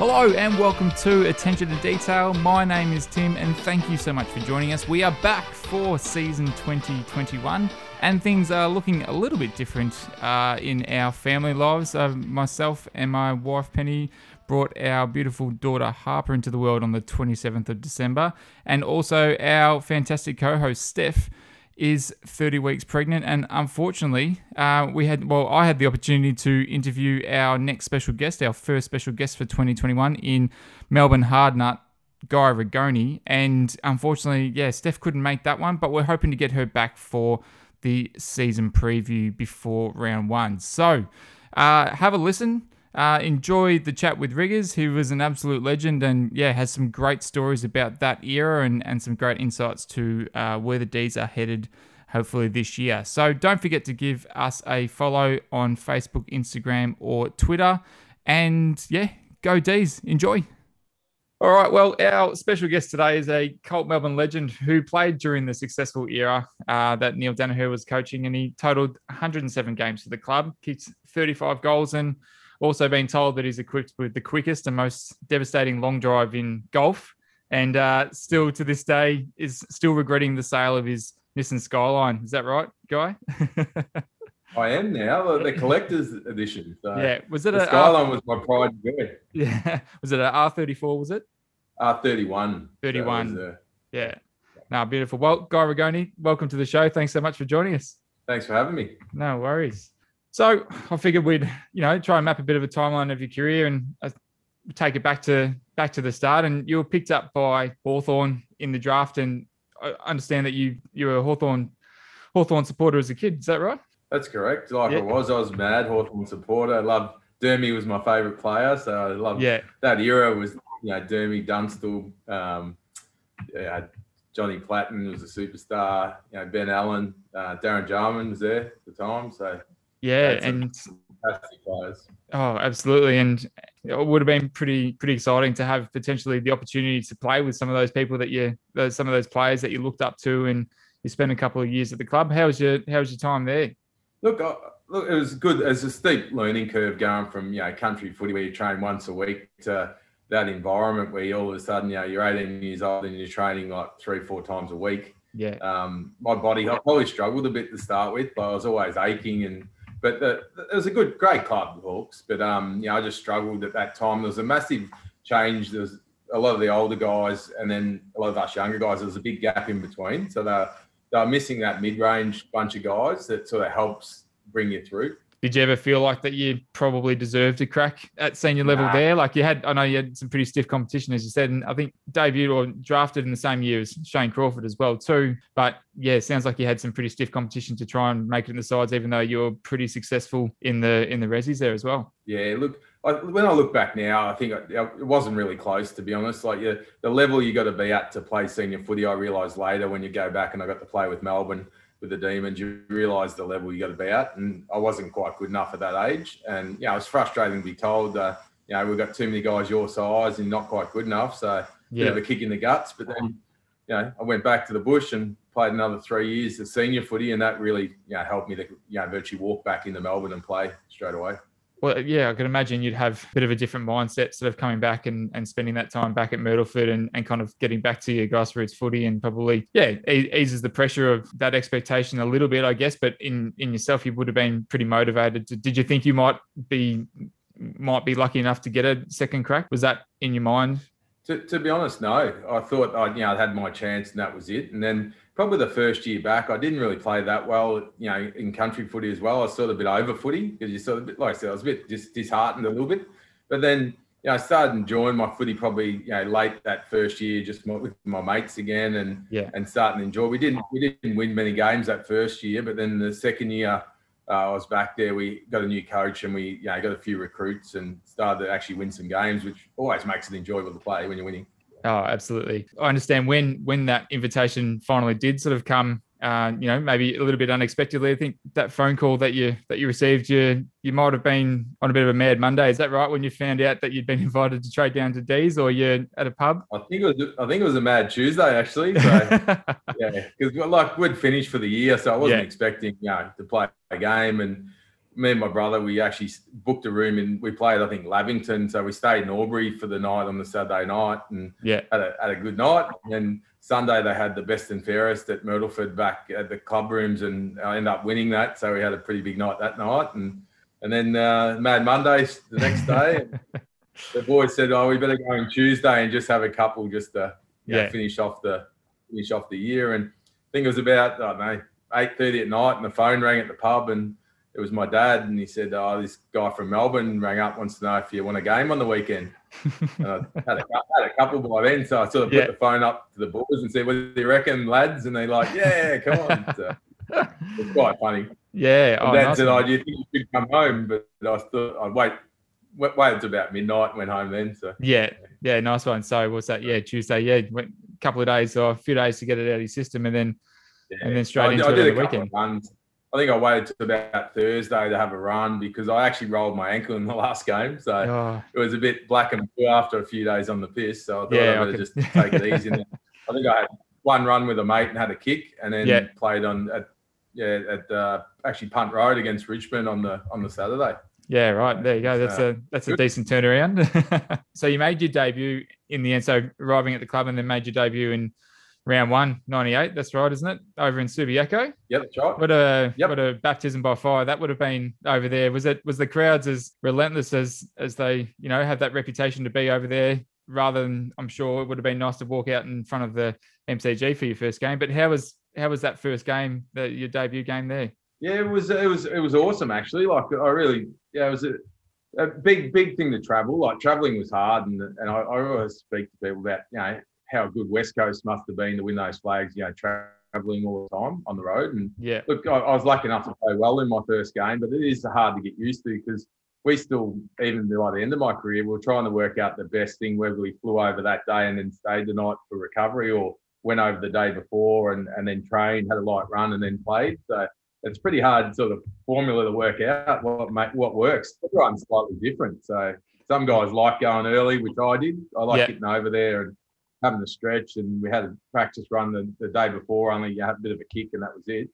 Hello and welcome to Attention to Detail. My name is Tim and thank you so much for joining us. We are back for season 2021 and things are looking a little bit different uh, in our family lives. Uh, myself and my wife Penny brought our beautiful daughter Harper into the world on the 27th of December, and also our fantastic co host Steph is 30 weeks pregnant. And unfortunately uh, we had well i had the opportunity to interview our next special guest our first special guest for 2021 in melbourne hardnut guy rigoni. And unfortunately yeah steph couldn't make that one but we're hoping to get her back for the season preview before round one so uh, have a listen uh, enjoy the chat with Riggers, who was an absolute legend and yeah, has some great stories about that era and, and some great insights to uh, where the D's are headed hopefully this year. So don't forget to give us a follow on Facebook, Instagram, or Twitter. And yeah, go D's. Enjoy. All right. Well, our special guest today is a Colt Melbourne legend who played during the successful era uh, that Neil Daniher was coaching, and he totaled 107 games for the club, kicked 35 goals, and also been told that he's equipped with the quickest and most devastating long drive in golf, and uh, still to this day is still regretting the sale of his Nissan Skyline. Is that right, Guy? I am now the, collector's edition. So yeah. Was it a Skyline was my pride and joy. yeah? Was it an R thirty four? Was it? R thirty one. 31. Yeah. Now, beautiful. Well, Guy Rigoni, welcome to the show. Thanks so much for joining us. thanks for having me. No worries. So I figured we'd, you know, try and map a bit of a timeline of your career and uh, take it back to back to the start. And you were picked up by Hawthorn in the draft, and I understand that you you were a Hawthorn Hawthorn supporter as a kid. Is that right? That's correct. Like Yeah. I was, I was mad Hawthorn supporter. I loved Dermy was my favourite player, so I loved Yeah. that era. Was you know Dermy, Dunstall, um, yeah, Johnny Platten was a superstar. You know Ben Allan, uh, Darren Jarman was there at the time. So Yeah, and fantastic players. oh, absolutely, and it would have been pretty pretty exciting to have potentially the opportunity to play with some of those people that you, those, some of those players that you looked up to, and you spent a couple of years at the club. How was your How was your time there? Look, I, look, it was good. It's a steep learning curve going from you know country footy where you train once a week to that environment where you all of a sudden you know you're 18 years old and you're training like three four times a week. Yeah, Um, my body, I probably struggled a bit to start with, but I was always aching and. But the, it was a good, great club, the Hawks. But um, you know, I just struggled at that time. There was a massive change. There was a lot of the older guys, and then a lot of us younger guys. There was a big gap in between. So they they were missing that mid-range bunch of guys that sort of helps bring you through. Did you ever feel like that you probably deserved to crack at senior level Nah. there? Like you had, I know you had some pretty stiff competition, as you said, and I think debuted or drafted in the same year as Shane Crawford as well too. But yeah, it sounds like you had some pretty stiff competition to try and make it in the sides, even though you were pretty successful in the in the resis there as well. Yeah, look, I, when I look back now, I think it, it wasn't really close, to be honest. Like yeah, the level you got to be at to play senior footy, I realised later when you go back and I got to play with Melbourne with the Demons, you realise the level you got to be at, and I wasn't quite good enough at that age, and yeah, it was frustrating to be told, uh, you know, we've got too many guys your size and not quite good enough, so bit Yeah, of a kick in the guts. But then, you know, I went back to the bush and played another three years of senior footy, and that really, you know, helped me to, you know, virtually walk back into Melbourne and play straight away. Well, yeah, I can imagine you'd have a bit of a different mindset, sort of coming back and, and spending that time back at Myrtleford and, and kind of getting back to your grassroots footy and probably, yeah, eases the pressure of that expectation a little bit, I guess. But in in yourself, you would have been pretty motivated. Did you think you might be might be lucky enough to get a second crack? Was that in your mind? To, to be honest, no. I thought I, you know, I'd had my chance and that was it. And then probably the first year back, I didn't really play that well, you know, in country footy as well. I was sort of a bit over footy because you sort of, like I said, I was a bit just disheartened a little bit. But then, you know, I started enjoying my footy probably, you know, late that first year, just my, with my mates again and Yeah. and starting to enjoy. We didn't we didn't win many games that first year, but then the second year. Uh, I was back there. We got a new coach and we, you know, got a few recruits and started to actually win some games, which always makes it enjoyable to play when you're winning. Oh, absolutely. I understand when when that invitation finally did sort of come uh, you know, maybe a little bit unexpectedly. I think that phone call that you that you received, you you might have been on a bit of a mad Monday. Is that right? When you found out that you'd been invited to trade down to D's, or you're at a pub? I think it was I think it was a mad Tuesday actually. So yeah, because like we'd finished for the year, so I wasn't Yeah. expecting you know to play a game. And me and my brother, we actually booked a room and we played I think Lavington, so we stayed in Albury for the night on the Saturday night and yeah, had a had a good night. And then Sunday they had the best and fairest at Myrtleford back at the club rooms, and I ended up winning that. So we had a pretty big night that night, and and then uh, Mad Mondays the next day. the boys said, "Oh, we better go on Tuesday and just have a couple just to you know, finish off the finish off the year." And I think it was about I don't know eight thirty at night, and the phone rang at the pub, and it was my dad, and he said, "Oh, this guy from Melbourne rang up wants to know if you want a game on the weekend." and I had a, had a couple by then, so I sort of put Yeah. the phone up to the boys and said, "What do you reckon, lads?" And they're like, "Yeah, come on." So it's quite funny. yeah. And Oh, Dad nice said, one. "Oh, do you think you should come home?" But I thought I'd wait. Wait, wait until about midnight. Went home then. So Yeah, yeah, nice one. So what's that? Yeah, Tuesday. Yeah, went a couple of days or a few days to get it out of your system, and then yeah. and then straight I, into I it did on the weekend. runs. I think I waited till about Thursday to have a run because I actually rolled my ankle in the last game, so Oh, it was a bit black and blue after a few days on the piss. So I thought Yeah, I I better just take it easy. And I think I had one run with a mate and had a kick, and then Yeah. played on at yeah at uh, actually Punt Road against Richmond on the on the Saturday. yeah, right. There you go. That's So, a that's a decent turnaround. so you made your debut in the end. So arriving at the club and then made your debut in round one, 98. That's right, isn't it? Over in Subiaco. Yep, that's right. What a Yep. what a baptism by fire that would have been over there. Was it was the crowds as relentless as as they you know have that reputation to be over there? Rather than I'm sure it would have been nice to walk out in front of the MCG for your first game. But how was how was that first game, the, your debut game there? Yeah, it was it was it was awesome actually. Like I really yeah, it was a, a big big thing to travel. Like traveling was hard, and and I, I always speak to people about you know how good West Coast must have been to win those flags. You know, traveling all the time on the road. And Yeah, look, I, I was lucky enough to play well in my first game, but it is hard to get used to because we still even by the end of my career, we are trying to work out the best thing whether we flew over that day and then stayed the night for recovery or went over the day before and, and then trained, had a light run and then played. So it's pretty hard sort of formula to work out what make, what works. Everyone's slightly different. So some guys like going early, which I did. I like Yeah. getting over there and having a stretch. And we had a practice run the, the day before, only you had a bit of a kick and that was it.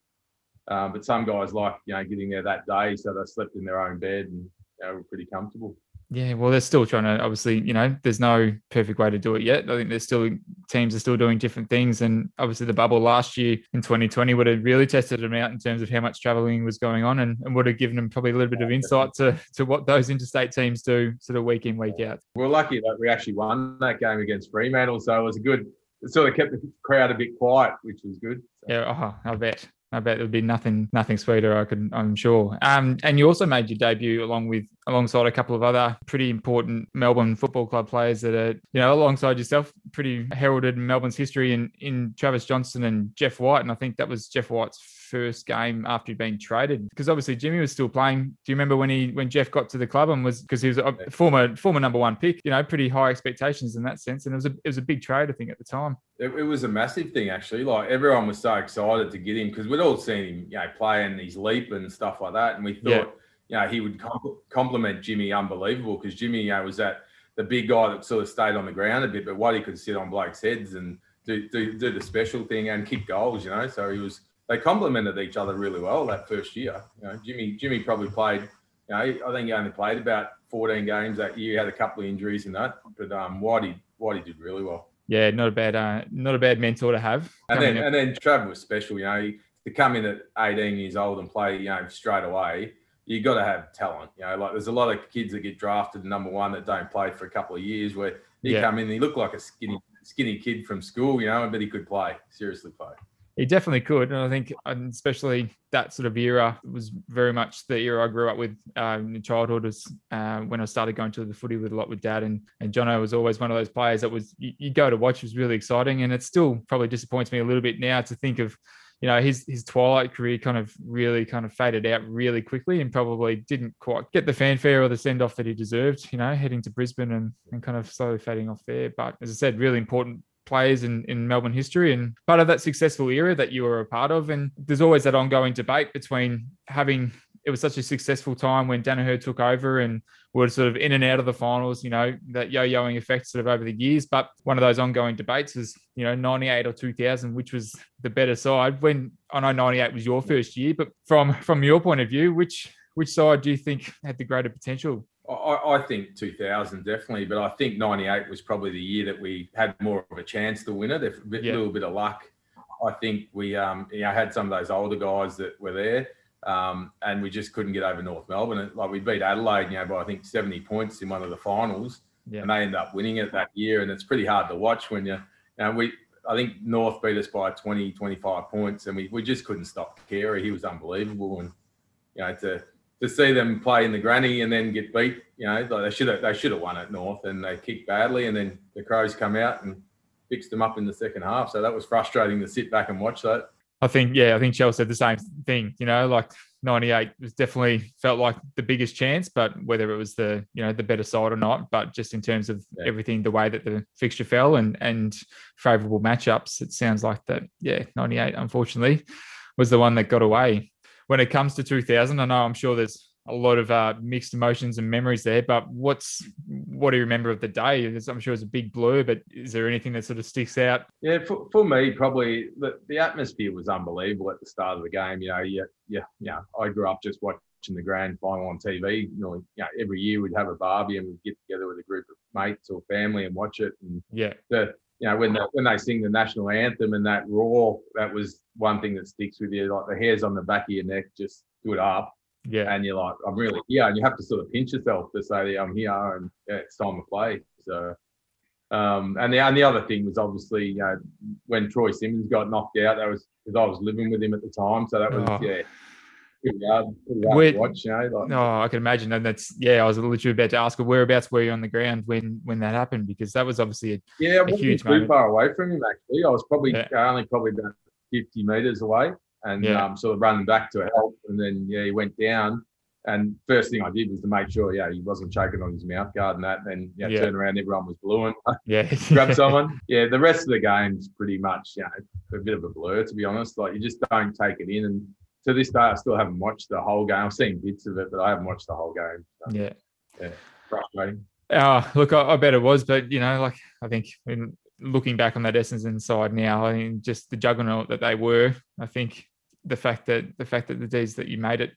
Um, but some guys like you know getting there that day, so they slept in their own bed and you know, were pretty comfortable. Yeah. Well, they're still trying to obviously you know there's no perfect way to do it yet. I think there's still teams are still doing different things, and obviously the bubble last year in 2020 would have really tested them out in terms of how much traveling was going on, and, and would have given them probably a little bit of insight to to what those interstate teams do sort of week in week out. We are lucky that we actually won that game against Fremantle, so it was a good. It sort of kept the crowd a bit quiet, which was good. So, Yeah, oh, I bet. I bet there'd be nothing, nothing sweeter. I could, I'm sure. Um, and you also made your debut along with, alongside a couple of other pretty important Melbourne Football Club players that are, you know, alongside yourself, pretty heralded in Melbourne's history in in Travis Johnson and Jeff White. And I think that was Jeff White's first game after he'd been traded, because obviously Jimmy was still playing. Do you remember when he when Jeff got to the club and was because he was a former former number one pick? You know, pretty high expectations in that sense, and it was a it was a big trade, I think, at the time. it, it was a massive thing actually. Like everyone was so excited to get him because we'd all seen him, you know, playing his leap and stuff like that, and we thought, Yeah. you know, he would com- complement Jimmy unbelievable because Jimmy, you know, was that the big guy that sort of stayed on the ground a bit, but what he could sit on blokes' heads and do, do do the special thing and kick goals, you know. So he was they complemented each other really well that first year. You know, Jimmy Jimmy probably played. You know, I think he only played about 14 games that year. He had a couple of injuries in that, but um, Whitey Whitey did really well. Yeah, not a bad, uh, not a bad mentor to have. And then, up- and then Trav was special, you know, he- to come in at 18 years old and play, you know, straight away, you got to have talent. You know, like there's a lot of kids that get drafted number one that don't play for a couple of years where he Yeah. come in, he looked like a skinny, skinny kid from school, you know, but he could play, seriously play. He definitely could, and I think, especially that sort of era was very much the era I grew up with um, in childhood. Was uh, when I started going to the footy with a lot with dad, and and Jono was always one of those players that was you, you go to watch was really exciting, and it still probably disappoints me a little bit now to think of. You know, his his twilight career kind of really kind of faded out really quickly and probably didn't quite get the fanfare or the send off that he deserved, you know, heading to Brisbane and, and kind of slowly fading off there. But as I said, really important players in, in Melbourne history and part of that successful era that you were a part of. And there's always that ongoing debate between having it was such a successful time when Daniher took over and were sort of in and out of the finals, you know, that yo-yoing effect sort of over the years. But one of those ongoing debates is, you know, 98 or 2000, which was the better side. When I know 98 was your first year, but from from your point of view, which which side do you think had the greater potential? I, I think 2000 definitely, but I think 98 was probably the year that we had more of a chance to win it. A bit, Yeah. little bit of luck. I think we um, you know, had some of those older guys that were there, um, and we just couldn't get over North Melbourne. Like we beat Adelaide, you know, by I think 70 points in one of the finals, Yeah. and they ended up winning it that year. And it's pretty hard to watch when you, you know, we. I think North beat us by 20, 25 points, and we, we just couldn't stop Carey. He was unbelievable, and you know to to see them play in the granny and then get beat, you know, like they should have they should have won at North, and they kicked badly, and then the Crows come out and fixed them up in the second half. So that was frustrating to sit back and watch that. I think, yeah, I think Chelsea said the same thing. You know, like '98 was definitely felt like the biggest chance, but whether it was the you know the better side or not, but just in terms of Yeah. everything, the way that the fixture fell and and favourable matchups, it sounds like that. Yeah, '98 unfortunately was the one that got away. When it comes to 2000, I know I'm sure there's a lot of uh, mixed emotions and memories there, but what's what do you remember of the day? I'm sure it's a big blur, but is there anything that sort of sticks out? Yeah, for, for me, probably the, the atmosphere was unbelievable at the start of the game. You know, yeah, yeah, yeah. I grew up just watching the grand final on TV. You know, you know, every year we'd have a barbie and we'd get together with a group of mates or family and watch it. And Yeah, the you know when they, when they sing the national anthem and that roar, that was one thing that sticks with you. Like the hairs on the back of your neck just stood up, yeah, and you're like, I'm really here, and you have to sort of pinch yourself to say, I'm here, and yeah, it's time to play. So. Um, and the and the other thing was obviously you know when Troy Simmons got knocked out, that was because I was living with him at the time, so that was Oh. yeah, pretty hard, pretty hard Where- watch. You know, like, Oh, I can imagine, and that's yeah. I was literally about to ask, whereabouts were you on the ground when when that happened? Because that was obviously a, Yeah, I wasn't huge too moment. far away from him actually. I was probably Yeah. only probably about fifty meters away, and Yeah. um, sort of running back to help. And then yeah, he went down. And first thing I did was to make sure, yeah, he wasn't choking on his mouth guard and that. Then yeah, Yeah. turn around, everyone was blueing. yeah, grab someone. Yeah, the rest of the game's pretty much, you know, a bit of a blur to be honest. Like you just don't take it in. And to this day, I still haven't watched the whole game. I've seen bits of it, but I haven't watched the whole game. So, yeah. frustrating. Uh, look, I, I bet it was, but you know, like I think when looking back on that Essendon side now, I mean, just the juggernaut that they were. I think the fact that the fact that the D's that you made it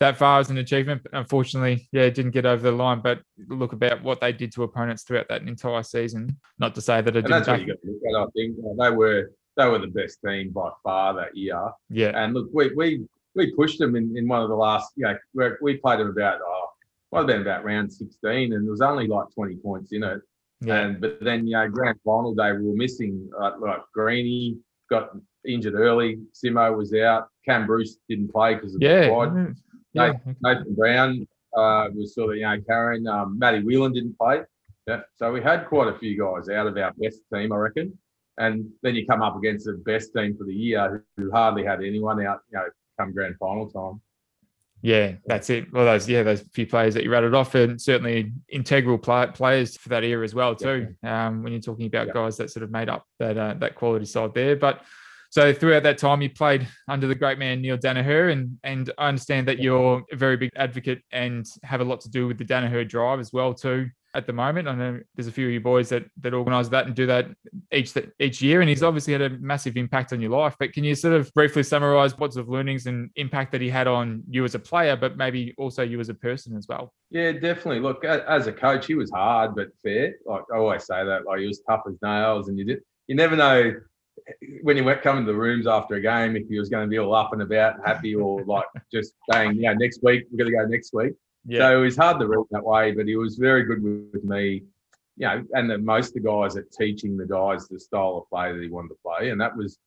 that far is an achievement. But unfortunately, yeah, it didn't get over the line. But look about what they did to opponents throughout that entire season. Not to say that it And didn't. that's what you got to look at. I think they were they were the best team by far that year. yeah, And look, we we we pushed them in, in one of the last. You know, we we played them about oh, might have been about round sixteen, and there was only like twenty points in it. yeah, And but then you know, grand final day we were missing uh, like Greeny got injured early. Simo was out. Cam Bruce didn't play because of the yeah, quad. yeah. Nathan Brown uh, was sort of you know carrying. Um, Matty Whelan didn't play. Yeah, so we had quite a few guys out of our best team, I reckon. And then you come up against the best team for the year, who, hardly had anyone out. You know, come grand final time. Yeah, that's it. Well, those yeah, those few players that you rattled off, and certainly integral play, players for that era as well too. Um, when you're talking about Yeah. guys that sort of made up that uh, that quality side there, but so throughout that time, you played under the great man Neil Daniher, and and I understand that you're a very big advocate and have a lot to do with the Daniher drive as well too. At the moment, I know there's a few of you boys that that organise that and do that each each year, and he's obviously had a massive impact on your life. But can you sort of briefly summarise what sort of learnings and impact that he had on you as a player, but maybe also you as a person as well? Yeah, definitely. Look, as a coach, he was hard but fair. Like I always say that, like he was tough as nails, and you did you never know when you went coming to the rooms after a game if he was going to be all up and about happy or like just saying, yeah, next week we're going to go next week. So it was hard to read that way, but he was very good with, with me. You know, and the, most of the guys at teaching the guys the style of play that he wanted to play, and that was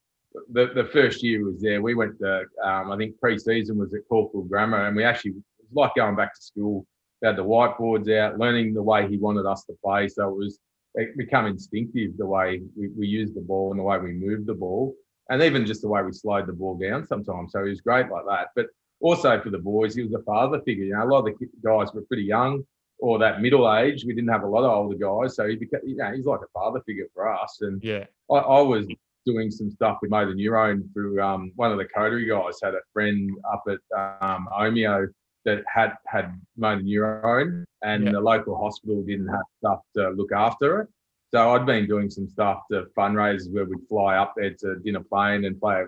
the, the first year was there. We went to, um, I think pre-season was at Corporal Grammar, and we actually it was like going back to school. We had the whiteboards out, learning the way he wanted us to play. So it was it become instinctive the way we, we used the ball and the way we moved the ball, and even just the way we slowed the ball down sometimes. So he was great like that. But also for the boys, he was a father figure. You know, a lot of the guys were pretty young, or that middle age. We didn't have a lot of older guys, so he became, you know, he's like a father figure for us. And Yeah. I, I was doing some stuff with Motor Neurone through um, one of the coterie guys had a friend up at um, Omeo that had had motor neurone, and Yeah. the local hospital didn't have stuff to look after it. So I'd been doing some stuff to fundraisers where we'd fly up there to dinner plane and play a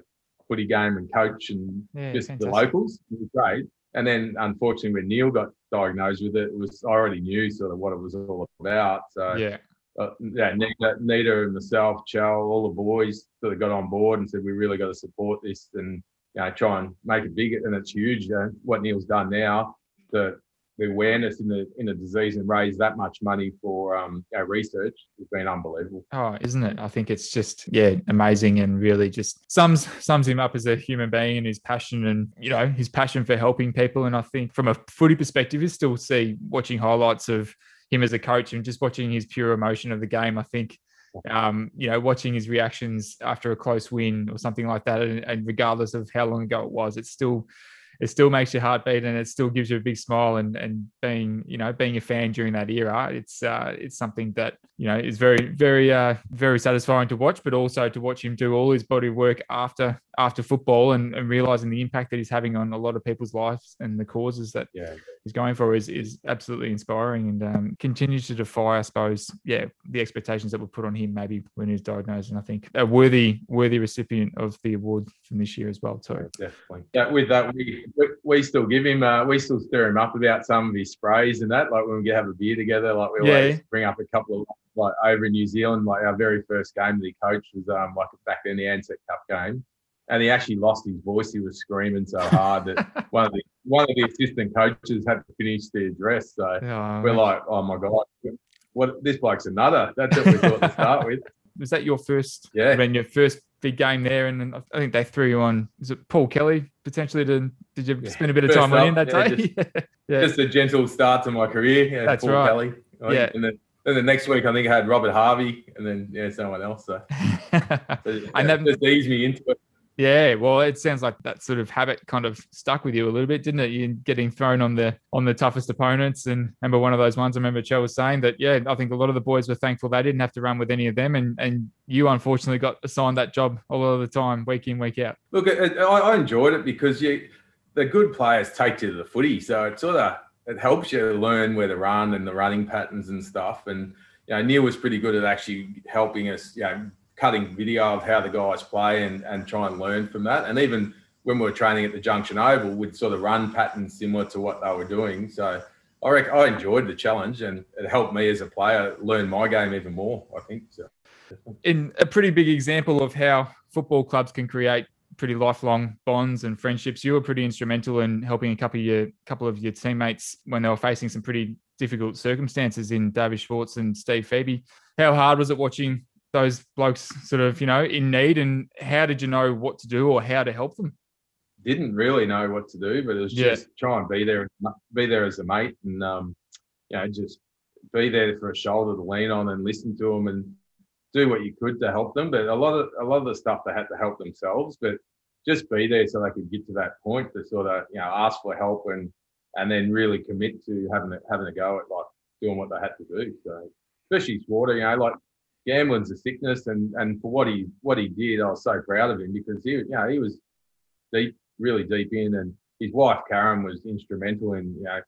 footy game and coach and Yeah. just the locals. It was great. And then unfortunately, when Neil got diagnosed with it, it was I already knew sort of what it was all about. So Yeah. uh, yeah, Nita, Nita and myself, Chell, all the boys sort of got on board and said we really got to support this and you know try and make it bigger. And it's huge. You know, what Neil's done now, the the awareness in the in the disease and raise that much money for um, our research has been unbelievable. Oh, isn't it? I think it's just yeah, amazing and really just sums sums him up as a human being and his passion and you know his passion for helping people. And I think from a footy perspective, you still see watching highlights of him as a coach and just watching his pure emotion of the game. I think um, you know watching his reactions after a close win or something like that, and, and regardless of how long ago it was, it's still it still makes your heart beat and it still gives you a big smile and and being you know being a fan during that era it's uh it's something that you know is very very uh very satisfying to watch but also to watch him do all his body work after after football and, and realizing the impact that he's having on a lot of people's lives and the causes that Yeah, he's going for is is absolutely inspiring and um, continues to defy, I suppose, yeah, the expectations that were put on him maybe when he was diagnosed. And I think a worthy worthy recipient of the award from this year as well too. definitely. Yeah, with that, we we, we still give him, uh, we still stir him up about some of his sprays and that. Like when we have a beer together, like we Yeah. always bring up a couple of like over in New Zealand. Like our very first game that he coached was um like back in the Ansett Cup game, and he actually lost his voice. He was screaming so hard that one of the one of the assistant coaches had to finish the address. So Yeah, we're like, oh my god, what this bloke's another. That's what we thought to start with. was that your first? Yeah. I mean, your first big game there, and I think they threw you on. Is it Paul Kelly potentially? To did you Yeah. spend a bit of First time on him that yeah, day? yeah, Just a gentle start to my career. Yeah, That's Paul right. Kelly. Think. Yeah. And then, then the next week, I think I had Robert Harvey, and then yeah, someone else. So and and that- that just eased me into it. Yeah, well, it sounds like that sort of habit kind of stuck with you a little bit, didn't it? You getting thrown on the on the toughest opponents, and remember one of those ones. I remember Joe was saying that. Yeah, I think a lot of the boys were thankful they didn't have to run with any of them, and and you unfortunately got assigned that job a lot of the time, week in, week out. Look, I, I enjoyed it because you, the good players take you to the footy, so it sort of it helps you learn where to run and the running patterns and stuff. And you know, Neil was pretty good at actually helping us, you know, cutting video of how the guys play and and try and learn from that. And even when we were training at the Junction Oval, we'd sort of run patterns similar to what they were doing. So. I reckon I enjoyed the challenge and it helped me as a player learn my game even more. I think so. in a pretty big example of how football clubs can create pretty lifelong bonds and friendships. You were pretty instrumental in helping a couple of your couple of your teammates when they were facing some pretty difficult circumstances in David Schwarz and Steve Febey. How hard was it watching those blokes sort of, you know, in need and how did you know what to do or how to help them? didn't really know what to do, but it was Yeah. just try and be there, be there as a mate, and um, you know, just be there for a shoulder to lean on and listen to them and do what you could to help them. But a lot of a lot of the stuff they had to help themselves, but just be there so they could get to that point to sort of you know ask for help and and then really commit to having a, having a go at like doing what they had to do. So especially water you know, like gambling's a sickness, and and for what he what he did, I was so proud of him because he you know he was deep, really deep in, and his wife Karen was instrumental in you know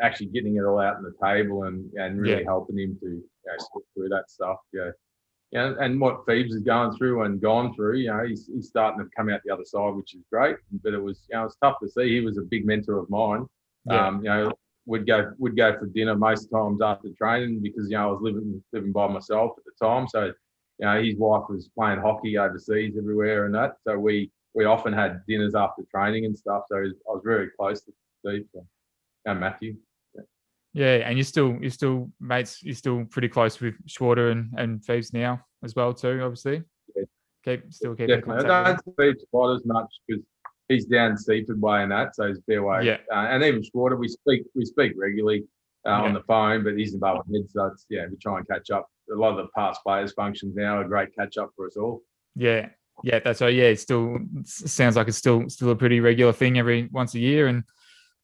actually getting it all out on the table and and really Yeah. helping him to you know slip through that stuff. Yeah. Yeah, and what Phoebes is going through and gone through, you know, he's, he's starting to come out the other side, which is great. But it was, you know, it's tough to see. He was a big mentor of mine. Yeah. Um, you know, would go would go for dinner most times after training because you know I was living living by myself at the time. So, you know, his wife was playing hockey overseas everywhere and that. So we we often had dinners after training and stuff. So I was very close to Steve so, and Matthew. Yeah, and you're still you're still mates. You're still pretty close with Schwarter and and Phoebes now as well too. Obviously, Yeah. keep still keeping Definitely. contact. I don't speak quite as much because he's down Seaford way and that, so he's fair way. Yeah. Uh, and even Schwarter, we speak we speak regularly uh, Yeah. on the phone, but he's above my head, so it's yeah, we try and catch up. A lot of the past players' functions now are a great catch up for us all. Yeah, yeah, that's right. Yeah, it still sounds like it's still still a pretty regular thing every once a year, and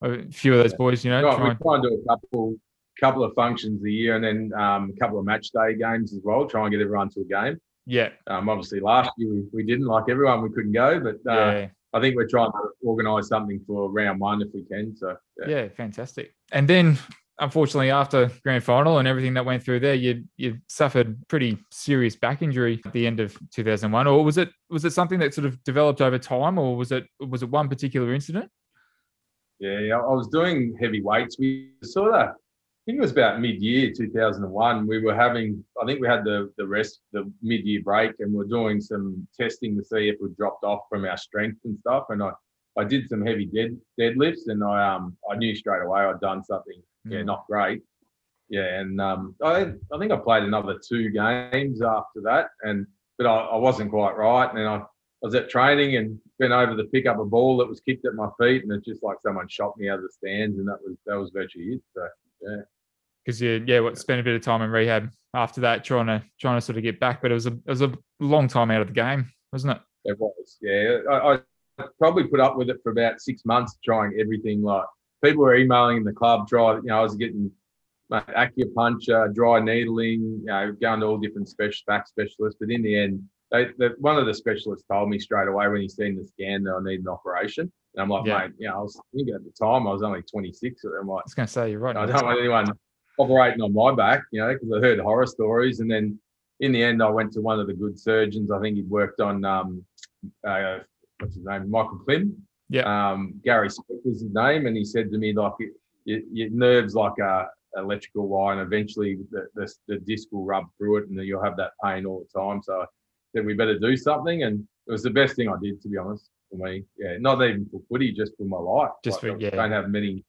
a few of those boys, you know, try we and- try and do a couple couple of functions a year, and then um, a couple of match day games as well. Try and get everyone to a game. Yeah, Um, obviously, last year we, we didn't like everyone; we couldn't go. But uh, yeah, I think we're trying to organise something for round one if we can. So yeah. yeah, fantastic. And then, unfortunately, after grand final and everything that went through there, you you suffered pretty serious back injury at the end of 2001, or was it was it something that sort of developed over time, or was it was it one particular incident? Yeah, I was doing heavy weights. We sort of, think it was about mid-year 2001. We were having, I think we had the the rest, the mid-year break, and we are doing some testing to see if we dropped off from our strength and stuff. And I, I did some heavy dead deadlifts, and I um I knew straight away I'd done something, yeah, Mm. not great. Yeah, and um, I I think I played another two games after that, and but I, I wasn't quite right, and I. I was at training and bent over to pick up a ball that was kicked at my feet, and it's just like someone shot me out of the stands, and that was that was virtually it. So because you yeah what spent a bit of time in rehab after that trying to trying to sort of get back but it was a it was a long time out of the game wasn't it it was, yeah. I, I probably put up with it for about six months, trying everything. Like people were emailing in the club, try, you know, I was getting acupuncture, dry needling, you know, going to all different special back specialists, but in the end. They, the, one of the specialists told me straight away when he seen the scan that I need an operation. And I'm like, Yeah. mate, you know, I was thinking at the time I was only 26. And I'm like, i was going to say you're right I don't want anyone operating on my back, you know, because I heard horror stories. And then in the end, I went to one of the good surgeons. I think he'd worked on, um, uh, what's his name, Michael Clem. Yeah. Um, Gary Smith was his name. And he said to me, like, your, your nerves like a electrical wire, and eventually the, the, the disc will rub through it and then you'll have that pain all the time. So I said, we better do something. And it was the best thing I did, to be honest, for me. Yeah. Not even for footy, just for my life. Just for- I yeah. don't have many.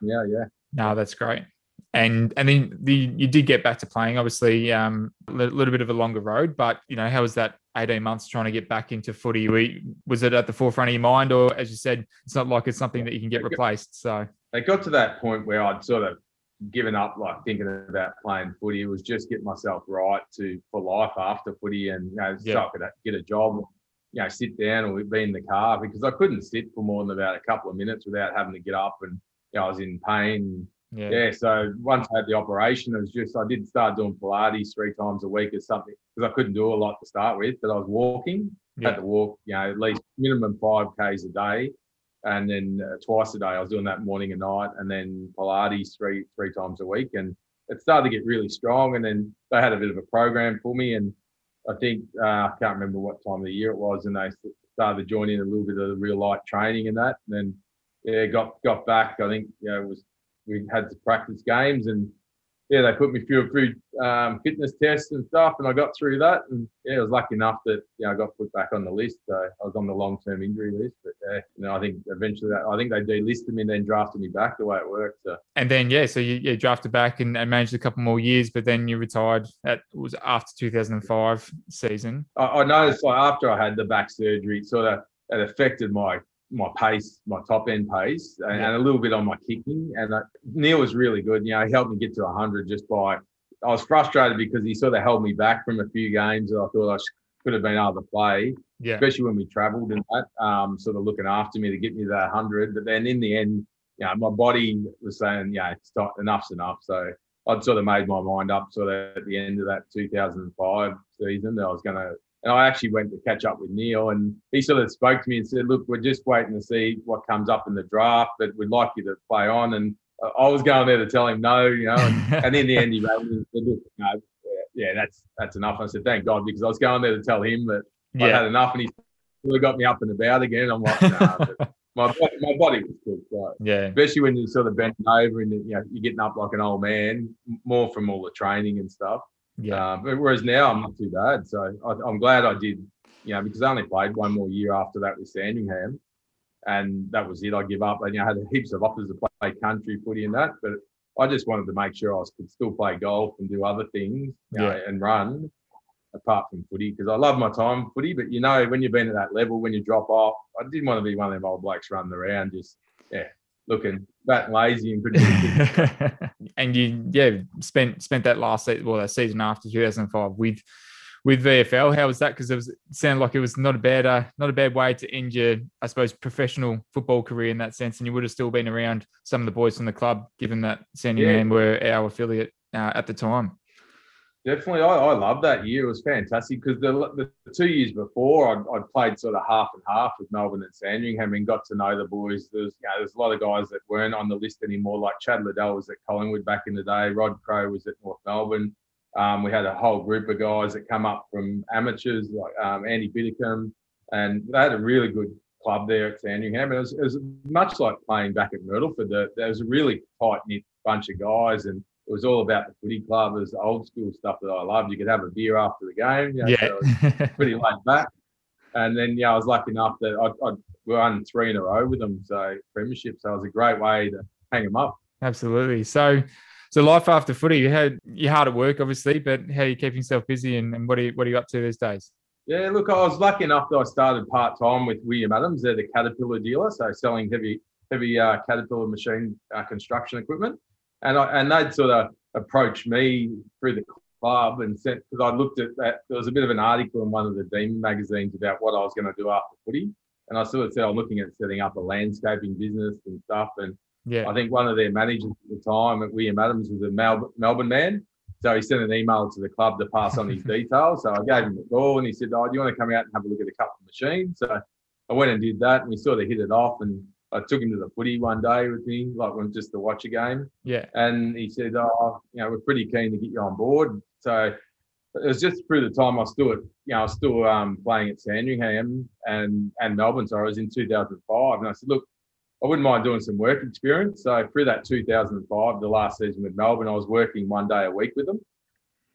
Yeah. Yeah. no that's great and and then the you did get back to playing obviously um a li- little bit of a longer road but you know how was that 18 months trying to get back into footy We- was it at the forefront of your mind or as you said it's not like it's something that you can get replaced so it got to that point where I'd sort of given up, like thinking about playing footy. It was just get myself right to for life after footy, and you know, Yeah. so I could get a job, you know, sit down or be in the car because I couldn't sit for more than about a couple of minutes without having to get up, and you know, I was in pain. yeah Yeah, so once I had the operation, it was just I did start doing Pilates three times a week or something because I couldn't do a lot to start with, but I was walking Yeah. had to walk, you know, at least minimum five k's a day, and then uh, twice a day. I was doing that morning and night, and then Pilates three three times a week, and it started to get really strong. And then they had a bit of a program for me, and I think uh, I can't remember what time of the year it was, and they started joining a little bit of the real light training and that. And then yeah, got got back. I think you know it was we had to practice games and yeah, they put me through a few um, fitness tests and stuff, and I got through that. And yeah, I was lucky enough that you know I got put back on the list. So I was on the long term injury list, but yeah, you know I think eventually that, I think they delisted me and then drafted me back the way it worked. So and then yeah so you, you drafted back and, and managed a couple more years but then you retired That was after 2005 season I, I noticed like after I had the back surgery, it sort of it affected my my pace, my top end pace, and, Yeah. and a little bit on my kicking. And uh, Neil was really good. You know, he helped me get to 100 just by. I was frustrated because he sort of held me back from a few games that I thought I could have been able to play, yeah especially when we travelled and that, um, sort of looking after me to get me to that 100. But then in the end, you know, my body was saying, yeah, it's not, enough's enough. So I'd sort of made my mind up sort of at the end of that 2005 season that I was going to. And I actually went to catch up with Neil, and he sort of spoke to me and said, "Look, we're just waiting to see what comes up in the draft, but we'd like you to play on." And I was going there to tell him no, you know. And, and in the end, he said, "Look, no, yeah, that's that's enough." I said, "Thank God," because I was going there to tell him that I yeah had enough, and he sort of got me up and about again. I'm like, nah, my body, my body was good, right? yeah especially when you're sort of bending over and you know you're getting up like an old man, more from all the training and stuff. Yeah Uh, but whereas now I'm not too bad, so I, I'm glad I did. You know, because I only played one more year after that with Sandringham, and that was it. I give up. And you know, I had heaps of offers to play country footy and that, but I just wanted to make sure I could still play golf and do other things, you know, and run apart from footy because I love my time footy. But you know, when you've been at that level, when you drop off, I didn't want to be one of them old blokes running around just yeah, looking fat and lazy and couldn't. and you yeah spent spent that last se- well that season after 2005 with with VFL. How was that? Because it was it sounded like it was not a bad uh, not a bad way to end your, I suppose, professional football career in that sense, and you would have still been around some of the boys from the club, given that Sandringham were our affiliate uh, at the time. Definitely, I, I love that year. It was fantastic because the, the, two years before, I'd, I'd played sort of half and half with Melbourne and Sandringham and got to know the boys. There's, you know, there's a lot of guys that weren't on the list anymore, like Chad Liddell was at Collingwood back in the day. Rod Crow was at North Melbourne. Um, we had a whole group of guys that come up from amateurs, like um, Andy Biddicombe, and they had a really good club there at Sandringham. And it was, it was much like playing back at Myrtleford. There was a really tight knit bunch of guys, and it was all about the footy club. It was the old school stuff that I loved. You could have a beer after the game. You know, so Yeah. pretty laid back. And then, yeah, I was lucky enough that I, I won three in a row with them. So premiership. So it was a great way to hang them up. Absolutely. So, so life after footy, you had you're hard at work, obviously, but how are you keeping yourself busy and, and what are you what are you up to these days? Yeah, look, I was lucky enough that I started part time with William Adams. They're the Caterpillar dealer, so selling heavy, heavy uh, Caterpillar machine uh, construction equipment. And I, and they'd sort of approach me through the club and sent because I looked at that. There was a bit of an article in one of the Demon magazines about what I was going to do after footy, and I sort of said I'm looking at setting up a landscaping business and stuff. And Yeah. I think one of their managers at the time at William Adams was a Melbourne, Melbourne man. So he sent an email to the club to pass on his details. So I gave him a call and he said, Oh, do you want to come out and have a look at a couple of machines? So I went and did that and we sort of hit it off. And I took him to the footy one day with me, like when just to watch a game. Yeah. And he said, Oh, you know, we're pretty keen to get you on board. So it was just through the time I was still at, you know, I was still um, playing at Sandringham and, and Melbourne. So I was in 2005. And I said, Look, I wouldn't mind doing some work experience. So through that 2005, the last season with Melbourne, I was working one day a week with them.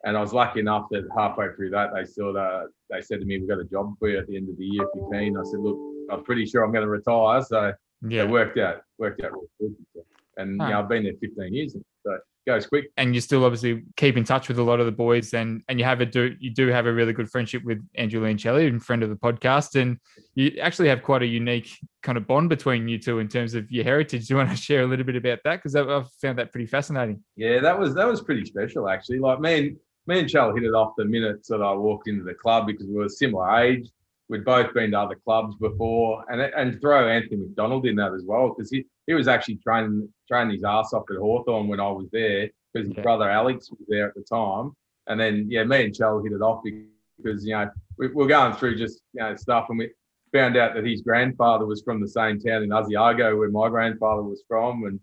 And I was lucky enough that halfway through that, they sort of they said to me, "We've got a job for you at the end of the year if you're keen." I said, "Look, I'm pretty sure I'm going to retire." So Yeah. it worked out, worked out. Really good. And Huh. you know, I've been there 15 years, so it goes quick. and you still obviously keep in touch with a lot of the boys and and you have a do you do have a really good friendship with Andrew Leoncelli and friend of the podcast and you actually have quite a unique kind of bond between you two in terms of your heritage. Do you want to share a little bit about that? Because I've found that pretty fascinating. Yeah, that was that was pretty special actually. Like me and me and Chell hit it off the minute that I walked into the club because we were similar age. We'd both been to other clubs before, and and throw Anthony McDonald in that as well because he, he was actually training training his ass off at Hawthorn when I was there because his brother Alex was there at the time. And then yeah, me and Chell hit it off because you know we, we we're going through just you know stuff and we found out that his grandfather was from the same town in Asiago where my grandfather was from and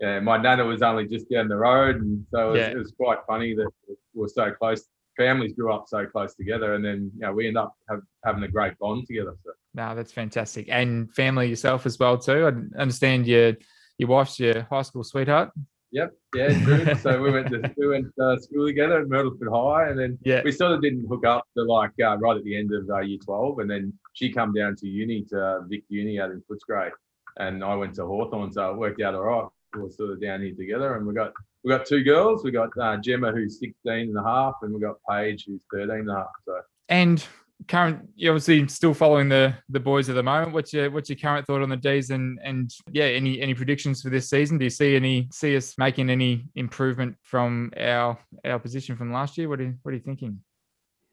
yeah, my nana was only just down the road, and so it was, Yeah. it was quite funny that we were so close. Families grew up so close together, and then you know we end up have, having a great bond together. So No, that's fantastic. And family yourself as well too. I understand your your wife's your high school sweetheart. yep, yeah, true. so we went to we went to school together at Myrtleford High, and then Yeah. we sort of didn't hook up to like uh, right at the end of uh, year twelve, and then she come down to uni to Vic Uni out in Footscray, and I went to Hawthorn, so it worked out all right. We were sort of down here together, and we got we got two girls. We've got uh, Gemma who's 16 and a half, and we've got Paige who's 13 and a half. So And current you're obviously still following the the boys at the moment. What's your what's your current thought on the D's and and yeah, any any predictions for this season? Do you see any see us making any improvement from our our position from last year? What are you what are you thinking?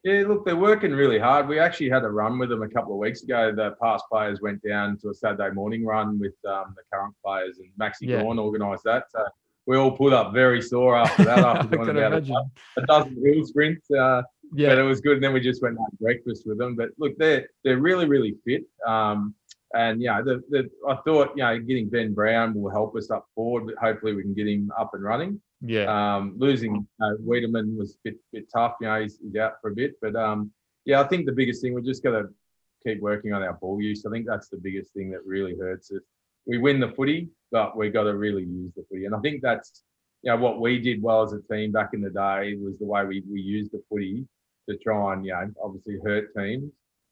Yeah, look, they're working really hard. We actually had a run with them a couple of weeks ago. The past players went down to a Saturday morning run with um, the current players, and Maxi Yeah. Gawn organised that. So we all pulled up very sore after that, after doing about a, imagine. a dozen hill sprints. Uh, but it was good. And then we just went and had breakfast with them. But look, they're they're really really fit. Um, and yeah, the, the, I thought you know getting Ben Brown will help us up forward. But hopefully we can get him up and running. yeah, Um, losing uh, Weideman was a bit, bit tough. You know, he's, he's out for a bit. But um, yeah, I think the biggest thing we're just got to keep working on our ball use. I think that's the biggest thing that really hurts us. We win the footy, but we got to really use the footy. And I think that's you know what we did well as a team back in the day was the way we, we used the footy to try and you know obviously hurt teams.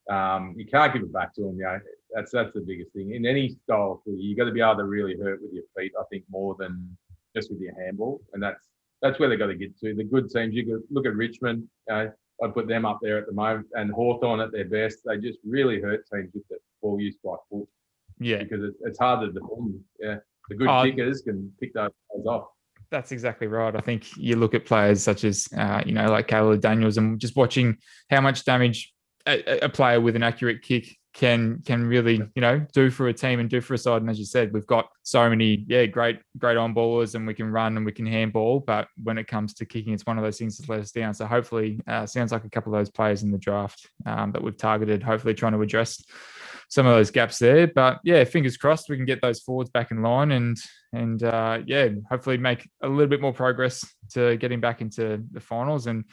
Um, you can't give it back to them. You know, that's that's the biggest thing in any style of footy. You got to be able to really hurt with your feet. I think more than just with your handball, and that's that's where they got to get to. The good teams, you could look at Richmond. Uh, I'd put them up there at the moment, and Hawthorn at their best. They just really hurt teams with the ball use by foot yeah. because it's, it's hard to defend. Yeah, the good Oh, kickers can pick those off. That's exactly right. I think you look at players such as, uh, you know, like Caleb Daniels, and just watching how much damage a, a player with an accurate kick can can really, you know, do for a team and do for a side. And as you said, we've got so many, yeah, great great on ballers, and we can run and we can handball. But when it comes to kicking, it's one of those things that's let us down. So hopefully, uh, sounds like a couple of those players in the draft um, that we've targeted, hopefully trying to address some of those gaps there. But yeah, fingers crossed we can get those forwards back in line and and uh, yeah, hopefully make a little bit more progress to getting back into the finals. And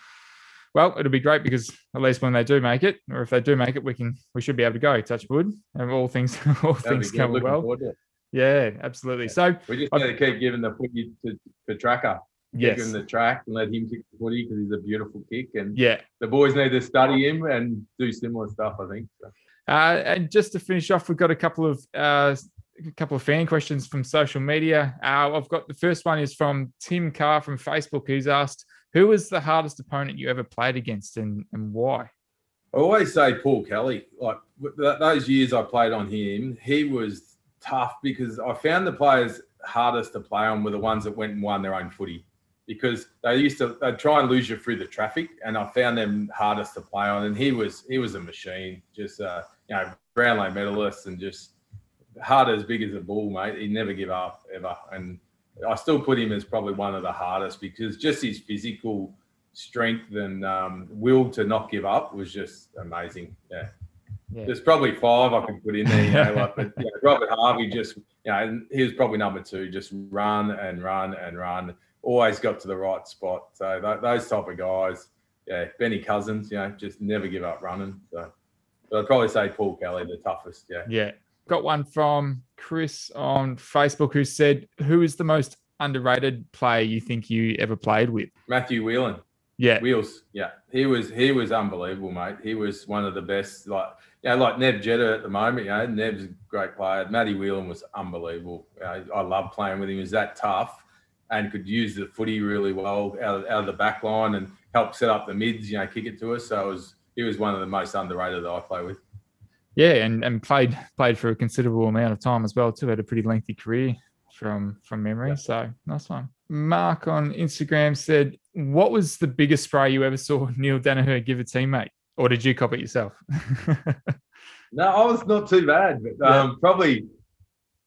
well, it'll be great because at least when they do make it, or if they do make it, we can we should be able to go touch wood and all things all That'd be things come well. forward to it. Yeah, absolutely. So We just I've- to keep giving the footy to, to Tracker. Give him the track and let him kick the footy because he's a beautiful kick. And yeah. the boys need to study him and do similar stuff, I think. So. Uh, and just to finish off, we've got a couple of uh, a couple of fan questions from social media. Uh, I've got the first one is from Tim Carr from Facebook, who's asked, "Who was the hardest opponent you ever played against, and and why?" I always say Paul Kelly. Like those years I played on him, he was tough because I found the players hardest to play on were the ones that went and won their own footy because they used to they'd try and lose you through the traffic, and I found them hardest to play on. And he was he was a machine, just uh, you know Brownlow medalist and just hard as big as a bull, mate. He never give up ever, and I still put him as probably one of the hardest because just his physical strength and um, will to not give up was just amazing. Yeah. Yeah. There's probably five I could put in there, you know, like, but you know, Robert Harvey just, you know, he was probably number two, just run and run and run, always got to the right spot. So th- those type of guys, yeah, Benny Cousins, you know, just never give up running. So, but I'd probably say Paul Kelly, the toughest. Yeah. Yeah, got one from Chris on Facebook who said, "Who is the most underrated player you think you ever played with?" Matthew Whelan. Yeah, Wheels, yeah, he was he was unbelievable, mate. He was one of the best. Like you know, like Neb Jetta at the moment. You know, Neb's a great player. Matty Whelan was unbelievable. You know, I love playing with him. He was that tough and could use the footy really well out of, out of the back line and help set up the mids. You know, kick it to us. So it was he was one of the most underrated that I play with. yeah, and and played played for a considerable amount of time as well too. Had a pretty lengthy career from from memory. Yeah. So nice one. Mark on Instagram said, "What was the biggest spray you ever saw Neil Daniher give a teammate, or did you cop it yourself?" No, I was not too bad, but Yeah. um, probably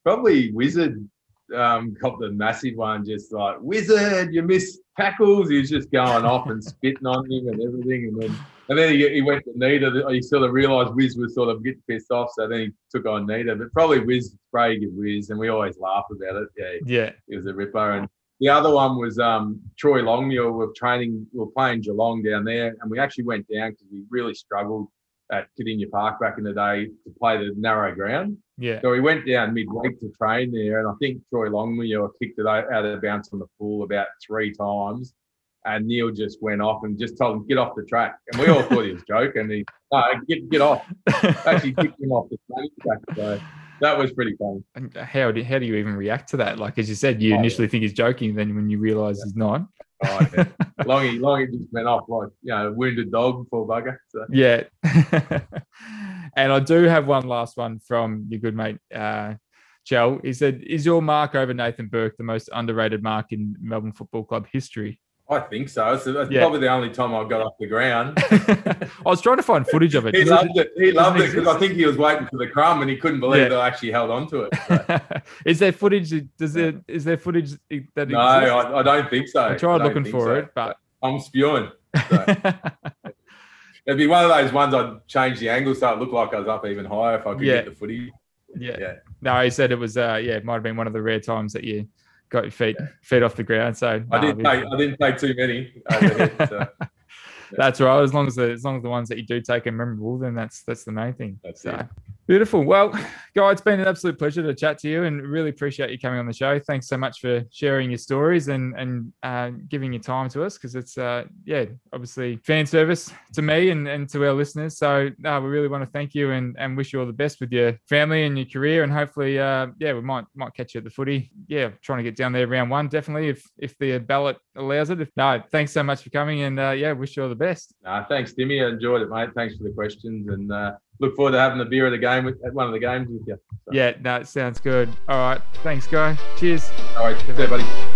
probably Wizard um, got the massive one, just like Wizard, you missed tackles. He was just going off and spitting on him and everything, and then and then he, he went to Nita. He sort of realised Wiz was sort of getting pissed off, so then he took on Nita. But probably Wiz spray give Wiz, and we always laugh about it. Yeah, yeah, he was a ripper. And the other one was um, Troy Longmuir. We were training, we were playing Geelong down there, and we actually went down because we really struggled at Kardinia Park back in the day to play the narrow ground. yeah, So we went down midweek to train there, and I think Troy Longmuir kicked it out of bounds on the pool about three times. And Neil just went off and just told him, get off the track. And we all thought he was joking. And he, no, get, get off. Actually kicked him off the track. So that was pretty funny. And how do how do you even react to that? Like as you said, you Oh, initially think he's joking, then when you realise he's not. Oh. Longy, Longy just went off like, you know, wounded dog, poor bugger. So. Yeah. and I do have one last one from your good mate, uh, Chell. He said, Is your mark over Nathan Burke the most underrated mark in Melbourne Football Club history? I think so. It's, that's Yeah. probably the only time I got off the ground. I was trying to find footage of it. He loved it. He loved it because I think he was waiting for the crumb and he couldn't believe Yeah. I actually held on to it. So, is there footage? Does there is there footage that no, I, I don't think so. I tried don't looking for so. it, but I'm spewing. So, it'd be one of those ones I'd change the angle so it looked like I was up even higher if I could Yeah. get the footage. yeah. Yeah. No, he said it was. Uh, yeah, it might have been one of the rare times that you got your feet feet off the ground. So I didn't take I didn't take too many overhead. So That's right. As long as the as long as the ones that you do take are memorable, then that's that's the main thing. That's so it. beautiful. Well, guy, it's been an absolute pleasure to chat to you, and really appreciate you coming on the show. Thanks so much for sharing your stories and and uh, giving your time to us because it's uh yeah obviously fan service to me and and to our listeners. So no, we really want to thank you and and wish you all the best with your family and your career, and hopefully uh yeah we might might catch you at the footy. Yeah, trying to get down there round one definitely if if the ballot allows it. If no, thanks so much for coming, and uh, yeah, wish you all the best. Nah, thanks, Timmy. I enjoyed it, mate. Thanks for the questions and uh, look forward to having the beer at the game with, at one of the games with you. So, Yeah, that sounds good. All right. Thanks, guy. Cheers. All right, see you, buddy.